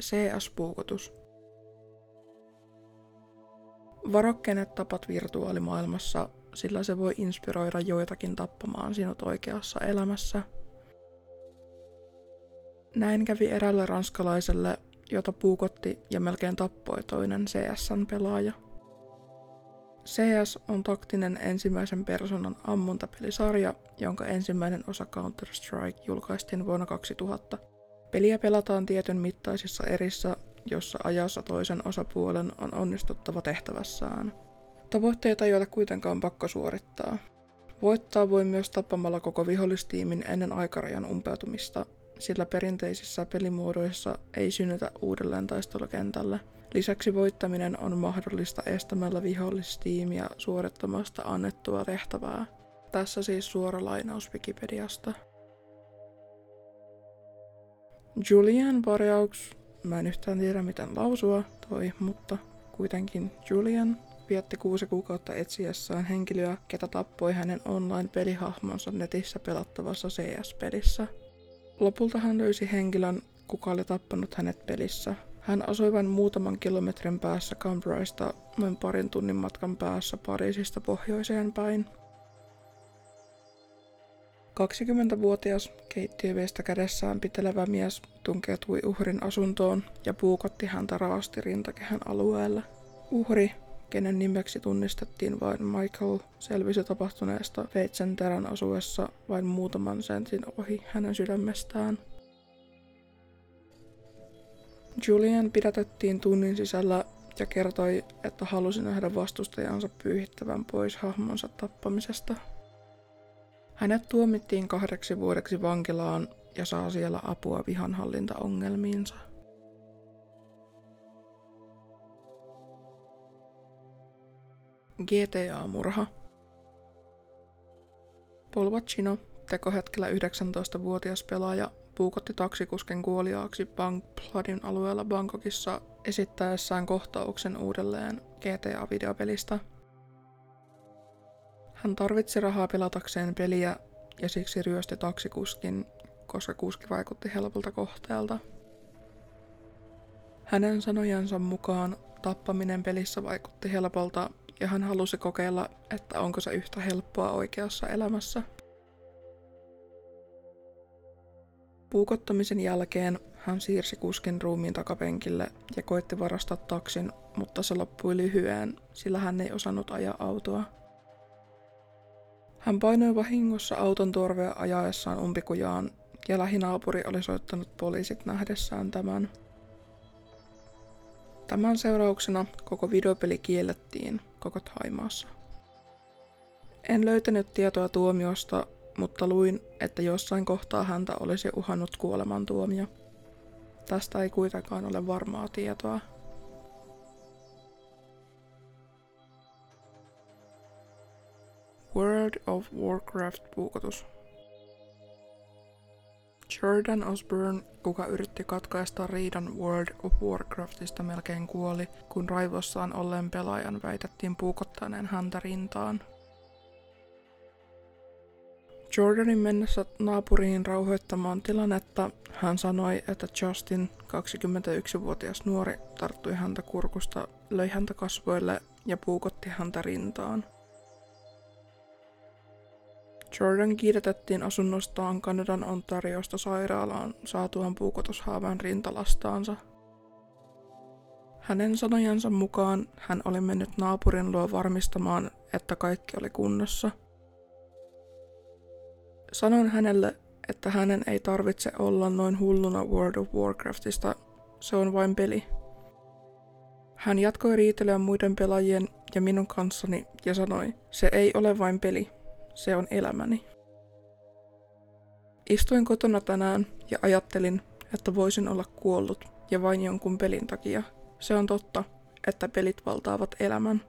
CS-puukotus. Varo kenet tapat virtuaalimaailmassa, sillä se voi inspiroida joitakin tappamaan sinut oikeassa elämässä. Näin kävi erälle ranskalaiselle, jota puukotti ja melkein tappoi toinen CSN pelaaja. CS on taktinen ensimmäisen persoonan ammuntapelisarja, jonka ensimmäinen osa Counter-Strike julkaistiin vuonna 2000. Peliä pelataan tietyn mittaisissa erissä, jossa ajassa toisen osapuolen on onnistuttava tehtävässään. Tavoitteita ei ole kuitenkaan pakko suorittaa. Voittaa voi myös tappamalla koko vihollistiimin ennen aikarajan umpeutumista, sillä perinteisissä pelimuodoissa ei synnytä uudelleen taistelukentälle – Lisäksi voittaminen on mahdollista estämällä vihollistiimiä suorittamasta annettua tehtävää. Tässä siis suora lainaus Wikipediasta. Julian Varjaux, mä en yhtään tiedä miten lausua toi, mutta kuitenkin Julian vietti kuusi kuukautta etsiessään henkilöä, ketä tappoi hänen online-pelihahmonsa netissä pelattavassa CS-pelissä. Lopulta hän löysi henkilön, kuka oli tappanut hänet pelissä, hän asui vain muutaman kilometrin päässä Cambraista, noin parin tunnin matkan päässä Pariisista pohjoiseen päin. 20-vuotias keittiövestä kädessään pitelevä mies tunkeutui uhrin asuntoon ja puukotti häntä raasti rintakehän alueelle. Uhri, kenen nimeksi tunnistettiin vain Michael, selvisi tapahtuneesta veitsen terän asuessa vain muutaman sentin ohi hänen sydämestään – Julian pidätettiin tunnin sisällä ja kertoi, että halusi nähdä vastustajansa pyyhittävän pois hahmonsa tappamisesta. Hänet tuomittiin kahdeksi vuodeksi vankilaan ja saa siellä apua vihanhallintaongelmiinsa. GTA-murha Paul Vacino, tekohetkellä 19-vuotias pelaaja, puukotti taksikusken kuoliaaksi Bangpladin alueella Bangkokissa esittäessään kohtauksen uudelleen GTA-videopelistä. Hän tarvitsi rahaa pelatakseen peliä ja siksi ryösti taksikuskin, koska kuski vaikutti helpolta kohteelta. Hänen sanojensa mukaan tappaminen pelissä vaikutti helpolta ja hän halusi kokeilla, että onko se yhtä helppoa oikeassa elämässä. Puukottamisen jälkeen hän siirsi kuskin ruumiin takapenkille ja koitti varastaa taksin, mutta se loppui lyhyen, sillä hän ei osannut ajaa autoa. Hän painoi vahingossa auton torvea ajaessaan umpikujaan ja lähinaapuri oli soittanut poliisit nähdessään tämän. Tämän seurauksena koko videopeli kiellettiin koko Taimaassa. En löytänyt tietoa tuomiosta, mutta luin, että jossain kohtaa häntä olisi uhannut kuolemantuomio. Tästä ei kuitenkaan ole varmaa tietoa. World of Warcraft-puukotus. Jordan Osborne, kuka yritti katkaista riidan World of Warcraftista melkein kuoli, kun raivossaan olleen pelaajan väitettiin puukottaneen häntä rintaan. Jordanin mennessä naapuriin rauhoittamaan tilannetta hän sanoi, että Justin, 21-vuotias nuori, tarttui häntä kurkusta, löi häntä kasvoille ja puukotti häntä rintaan. Jordan kiiretettiin asunnostaan Kanadan Ontariosta sairaalaan saatuaan puukotushaavan rintalastaansa. Hänen sanojensa mukaan hän oli mennyt naapurin luo varmistamaan, että kaikki oli kunnossa – Sanoin hänelle, että hänen ei tarvitse olla noin hulluna World of Warcraftista, se on vain peli. Hän jatkoi riitelyä muiden pelaajien ja minun kanssani ja sanoi, se ei ole vain peli, se on elämäni. Istuin kotona tänään ja ajattelin, että voisin olla kuollut ja vain jonkun pelin takia. Se on totta, että pelit valtaavat elämän.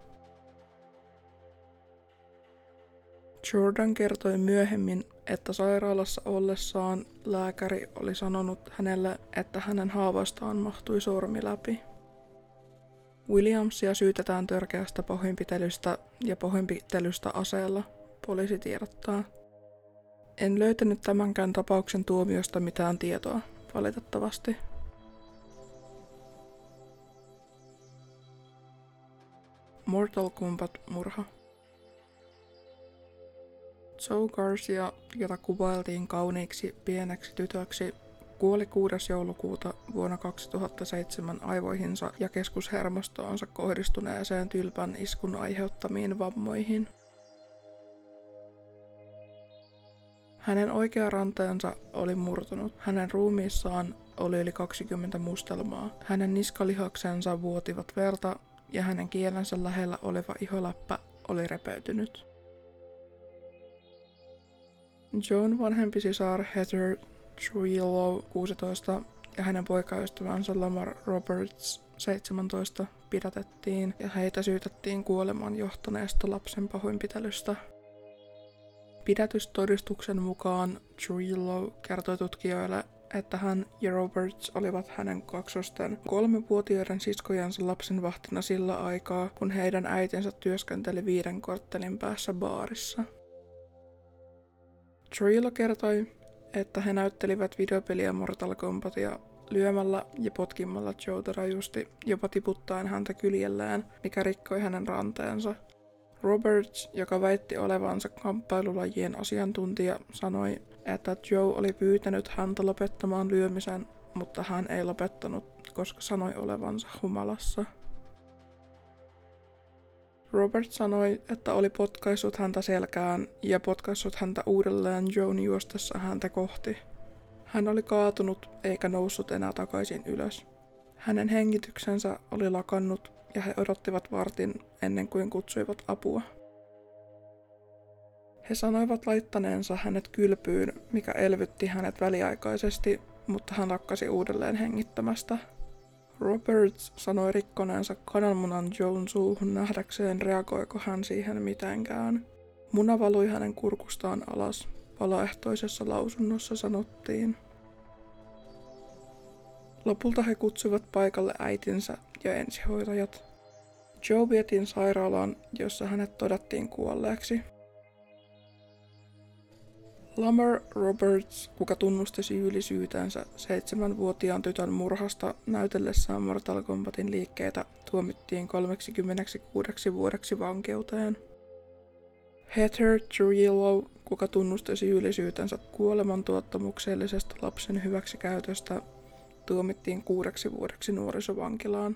Jordan kertoi myöhemmin, että sairaalassa ollessaan lääkäri oli sanonut hänelle, että hänen haavastaan mahtui sormi läpi. Williamsia syytetään törkeästä pahoinpitelystä ja pahoinpitelystä aseella, poliisi tiedottaa. En löytänyt tämänkään tapauksen tuomiosta mitään tietoa, valitettavasti. Mortal Kombat-murha. Joe Garcia, jota kuvailtiin kauniiksi pieneksi tytöksi, kuoli 6. joulukuuta vuonna 2007 aivoihinsa ja keskushermostoonsa kohdistuneeseen tylpän iskun aiheuttamiin vammoihin. Hänen oikea ranteensa oli murtunut. Hänen ruumiissaan oli yli 20 mustelmaa. Hänen niskalihaksensa vuotivat verta ja hänen kielensä lähellä oleva iholäppä oli repeytynyt. Joan vanhempi sisar Heather Trillo 16 ja hänen poikaystävänsä Lamar Roberts 17 pidätettiin ja heitä syytettiin kuolemaan johtaneesta lapsen pahoinpitelystä. Pidätystodistuksen mukaan Trillo kertoi tutkijoille, että hän ja Roberts olivat hänen kaksosten kolmevuotiaiden siskojensa lapsen vahtina sillä aikaa, kun heidän äitinsä työskenteli viiden korttelin päässä baarissa. Trillo kertoi, että he näyttelivät videopeliä Mortal Kombatia lyömällä ja potkimalla Joota rajusti, jopa tiputtaen häntä kyljellään, mikä rikkoi hänen ranteensa. Roberts, joka väitti olevansa kamppailulajien asiantuntija, sanoi, että Joe oli pyytänyt häntä lopettamaan lyömisen, mutta hän ei lopettanut, koska sanoi olevansa humalassa. Robert sanoi, että oli potkaissut häntä selkään ja potkaissut häntä uudelleen Joan juostessa häntä kohti. Hän oli kaatunut eikä noussut enää takaisin ylös. Hänen hengityksensä oli lakannut ja he odottivat vartin ennen kuin kutsuivat apua. He sanoivat laittaneensa hänet kylpyyn, mikä elvytti hänet väliaikaisesti, mutta hän lakkasi uudelleen hengittämästä. Roberts sanoi rikkoneensa kananmunan Joan suuhun nähdäkseen reagoiko hän siihen mitenkään. Muna valui hänen kurkustaan alas, valaehtoisessa lausunnossa sanottiin. Lopulta he kutsuivat paikalle äitinsä ja ensihoitajat. Joe vietiin sairaalaan, jossa hänet todettiin kuolleeksi. Lamar Roberts, kuka tunnusti syyllisyytensä seitsemänvuotiaan tytön murhasta näytellessään Mortal Kombatin liikkeitä, tuomittiin 36 vuodeksi vankeuteen. Heather Trillo, kuka tunnusti syyllisyytensä kuolemantuottamuksellisesta lapsen hyväksikäytöstä, tuomittiin kuudeksi vuodeksi nuorisovankilaan.